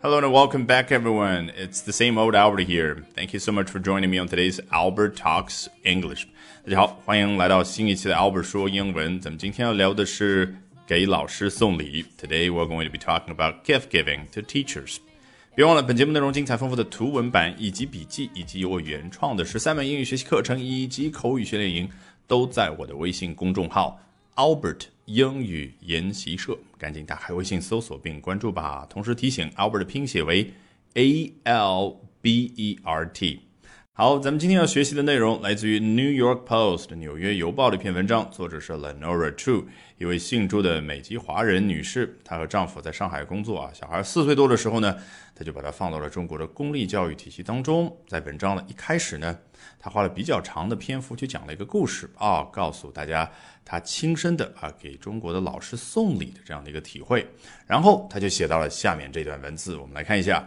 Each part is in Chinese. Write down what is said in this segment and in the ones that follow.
Hello and welcome back, everyone. It's the same old Albert here. Thank you so much for joining me on today's Albert Talks English. 大家好，欢迎来到新一期的 Albert 说英文。咱们今天要聊的是给老师送礼。Today we're going to be talking about gift giving to teachers. 别忘了，本节目内容精彩丰富的图文版以及笔记，以及由我原创的十三门英语学习课程以及口语训练营，都在我的微信公众号 Albert 英语研习社，赶紧打开微信搜索并关注吧。同时提醒，Albert 的拼写为 A L B E R T。好，咱们今天要学习的内容来自于《New York Post》纽约邮报的一篇文章，作者是 Lenora True，一位姓朱的美籍华人女士。她和丈夫在上海工作啊，小孩四岁多的时候呢，她就把她放到了中国的公立教育体系当中。在文章的一开始呢，她花了比较长的篇幅去讲了一个故事啊，告诉大家她亲身的啊给中国的老师送礼的这样的一个体会。然后她就写到了下面这段文字，我们来看一下。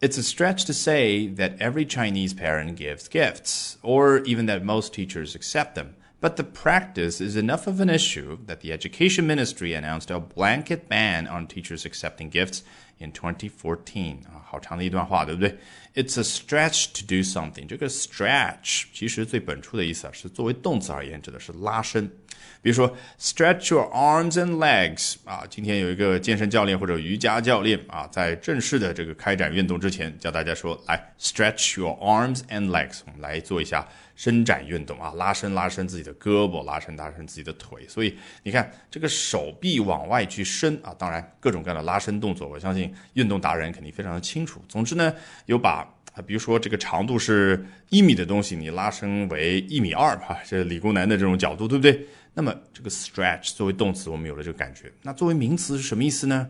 It's a stretch to say that every Chinese parent gives gifts, or even that most teachers accept them. But the practice is enough of an issue that the Education Ministry announced a blanket ban on teachers accepting gifts in 2014啊，好长的一段话，对不对？It's a stretch to do something。这个 stretch 其实最本初的意思啊，是作为动词而言，指的是拉伸。比如说 stretch your arms and legs 啊，今天有一个健身教练或者瑜伽教练啊，在正式的这个开展运动之前，教大家说来 stretch your arms and legs，我们来做一下伸展运动啊，拉伸拉伸自己的胳膊，拉伸拉伸自己的腿。所以你看这个手臂往外去伸啊，当然各种各样的拉伸动作，我相信运动达人肯定非常的清楚。总之呢，有把。比如说这个长度是一米的东西，你拉伸为一米二，吧，这理工男的这种角度，对不对？那么这个 stretch 作为动词，我们有了这个感觉。那作为名词是什么意思呢？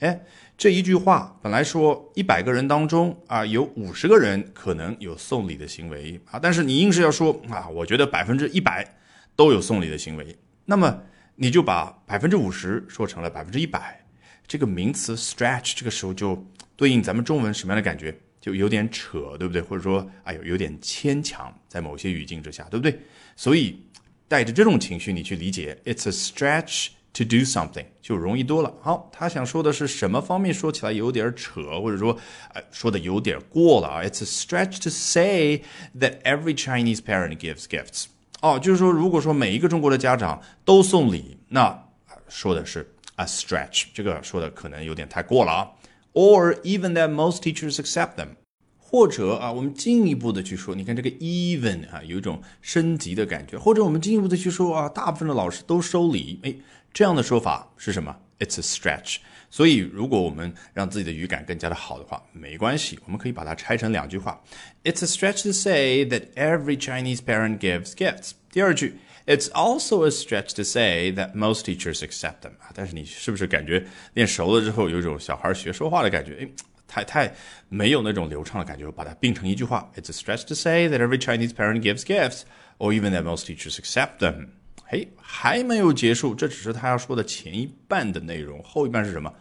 哎，这一句话本来说一百个人当中啊，有五十个人可能有送礼的行为啊，但是你硬是要说啊，我觉得百分之一百都有送礼的行为，那么你就把百分之五十说成了百分之一百，这个名词 stretch 这个时候就对应咱们中文什么样的感觉？就有点扯，对不对？或者说，哎呦，有点牵强，在某些语境之下，对不对？所以带着这种情绪，你去理解，it's a stretch to do something，就容易多了。好，他想说的是什么方面？说起来有点扯，或者说，哎，说的有点过了啊。It's a stretch to say that every Chinese parent gives gifts。哦，就是说，如果说每一个中国的家长都送礼，那说的是 a stretch，这个说的可能有点太过了啊。or even that most teachers accept them。或者啊，我们进一步的去说，你看这个 even 啊，有一种升级的感觉。或者我们进一步的去说啊，大部分的老师都收礼，哎，这样的说法是什么？It's a stretch。所以，如果我们让自己的语感更加的好的话，没关系，我们可以把它拆成两句话。It's a stretch to say that every Chinese parent gives gifts。第二句。It's also a stretch to say that most teachers accept them 啊，但是你是不是感觉练熟了之后有一种小孩学说话的感觉？哎，太太没有那种流畅的感觉，把它并成一句话。It's a stretch to say that every Chinese parent gives gifts, or even that most teachers accept them。嘿，还没有结束，这只是他要说的前一半的内容，后一半是什么？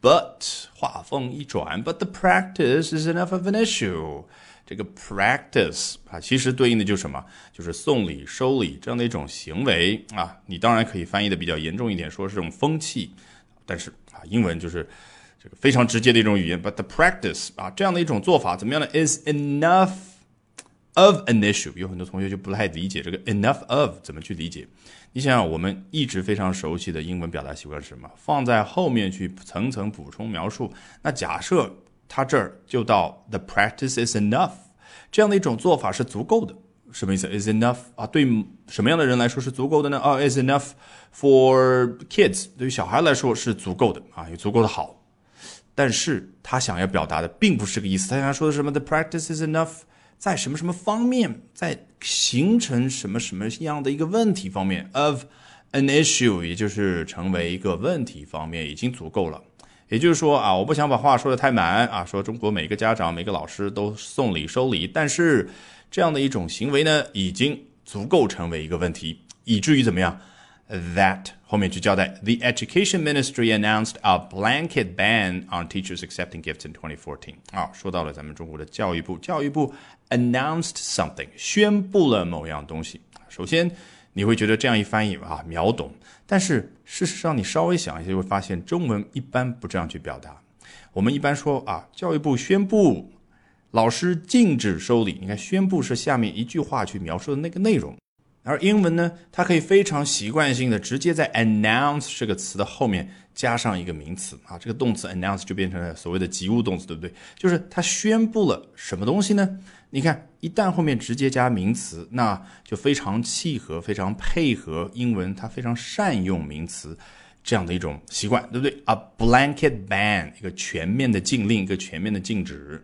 But 话锋一转，But the practice is enough of an issue。 这个 practice 啊，其实对应的就是什么？就是送礼、收礼这样的一种行为啊。你当然可以翻译的比较严重一点，说是这种风气。但是啊，英文就是这个非常直接的一种语言。But the practice 啊，这样的一种做法怎么样呢？Is enough of an issue。有很多同学就不太理解这个 enough of 怎么去理解。你想想，我们一直非常熟悉的英文表达习惯是什么？放在后面去层层补充描述。那假设。他这儿就到 the practice is enough 这样的一种做法是足够的，什么意思？is enough 啊，对什么样的人来说是足够的呢？啊，is enough for kids 对于小孩来说是足够的啊，也足够的好。但是他想要表达的并不是这个意思，他想说的什么？The practice is enough 在什么什么方面，在形成什么什么样的一个问题方面 of an issue，也就是成为一个问题方面已经足够了。也就是说啊，我不想把话说的太满啊，说中国每个家长、每个老师都送礼收礼，但是这样的一种行为呢，已经足够成为一个问题，以至于怎么样？That 后面去交代，The Education Ministry announced a blanket ban on teachers accepting gifts in 2014。啊，说到了咱们中国的教育部，教育部 announced something，宣布了某样东西。首先。你会觉得这样一翻译啊秒懂。但是事实上，你稍微想一下，就会发现中文一般不这样去表达。我们一般说啊，教育部宣布老师禁止收礼。你看，宣布是下面一句话去描述的那个内容。而英文呢，它可以非常习惯性的直接在 announce 这个词的后面加上一个名词啊，这个动词 announce 就变成了所谓的及物动词，对不对？就是它宣布了什么东西呢？你看，一旦后面直接加名词，那就非常契合、非常配合英文，它非常善用名词这样的一种习惯，对不对？A blanket ban，一个全面的禁令，一个全面的禁止。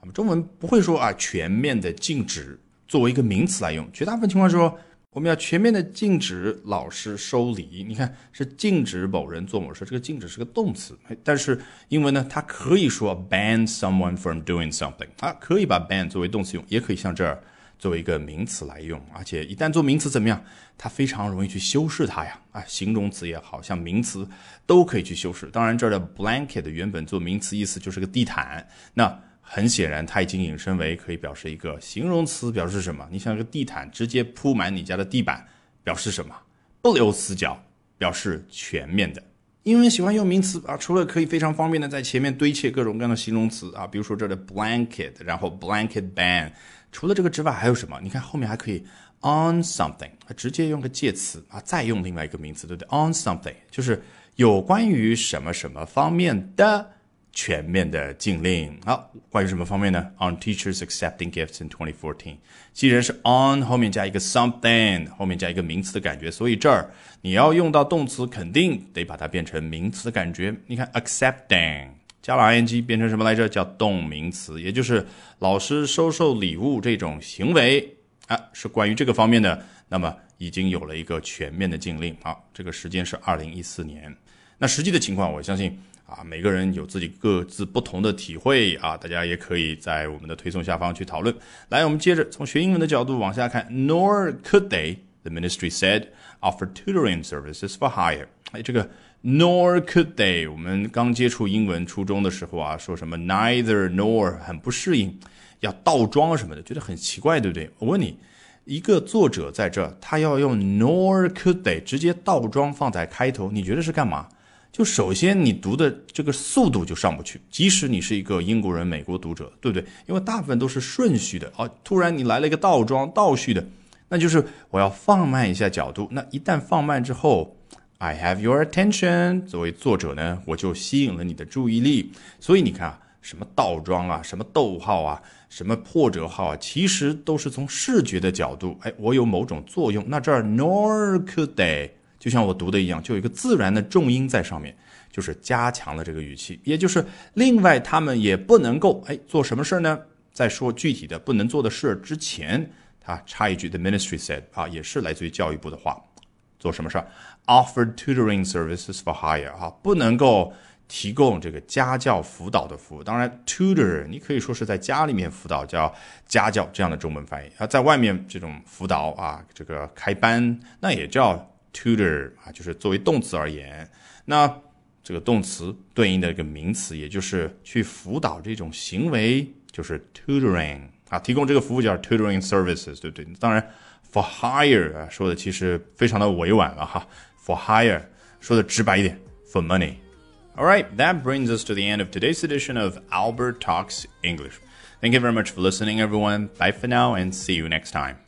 那么中文不会说啊，全面的禁止作为一个名词来用，绝大部分情况说。我们要全面的禁止老师收礼。你看，是禁止某人做某事，这个禁止是个动词。但是英文呢，它可以说 ban someone from doing something，啊，可以把 ban 作为动词用，也可以像这儿作为一个名词来用。而且一旦做名词怎么样？它非常容易去修饰它呀。啊，形容词也好像名词都可以去修饰。当然，这儿的 blanket 原本做名词意思就是个地毯。那很显然，它已经引申为可以表示一个形容词，表示什么？你像一个地毯直接铺满你家的地板，表示什么？不留死角，表示全面的。英文喜欢用名词啊，除了可以非常方便的在前面堆砌各种各样的形容词啊，比如说这的 blanket，然后 blanket ban。除了这个之外，还有什么？你看后面还可以 on something，直接用个介词啊，再用另外一个名词，对不对？on something 就是有关于什么什么方面的。全面的禁令。好，关于什么方面呢？On teachers accepting gifts in 2014，既然是 on 后面加一个 something，后面加一个名词的感觉，所以这儿你要用到动词，肯定得把它变成名词的感觉。你看 accepting 加了 ing 变成什么来着？叫动名词，也就是老师收受礼物这种行为啊，是关于这个方面的。那么已经有了一个全面的禁令。好，这个时间是二零一四年。那实际的情况，我相信。啊，每个人有自己各自不同的体会啊，大家也可以在我们的推送下方去讨论。来，我们接着从学英文的角度往下看。Nor could they, the ministry said, offer tutoring services for hire。哎，这个 nor could they，我们刚接触英文初中的时候啊，说什么 neither nor 很不适应，要倒装什么的，觉得很奇怪，对不对？我问你，一个作者在这，他要用 nor could they 直接倒装放在开头，你觉得是干嘛？就首先你读的这个速度就上不去，即使你是一个英国人、美国读者，对不对？因为大部分都是顺序的哦，突然你来了一个倒装、倒叙的，那就是我要放慢一下角度。那一旦放慢之后，I have your attention，作为作者呢，我就吸引了你的注意力。所以你看啊，什么倒装啊，什么逗号啊，什么破折号啊，其实都是从视觉的角度，哎，我有某种作用。那这儿 nor could they。就像我读的一样，就有一个自然的重音在上面，就是加强了这个语气。也就是另外，他们也不能够哎做什么事儿呢？在说具体的不能做的事之前，他插一句：“The ministry said 啊，也是来自于教育部的话，做什么事儿？Offered tutoring services for hire 啊，不能够提供这个家教辅导的服务。当然，tutor 你可以说是在家里面辅导，叫家教这样的中文翻译啊，在外面这种辅导啊，这个开班那也叫。tutor 啊，就是作为动词而言，那这个动词对应的一个名词，也就是去辅导这种行为，就是 tutoring 啊，提供这个服务叫 tutoring services，对不对？当然，for hire 啊，说的其实非常的委婉了哈，for hire 说的直白一点，for money。All right, that brings us to the end of today's edition of Albert Talks English. Thank you very much for listening, everyone. Bye for now, and see you next time.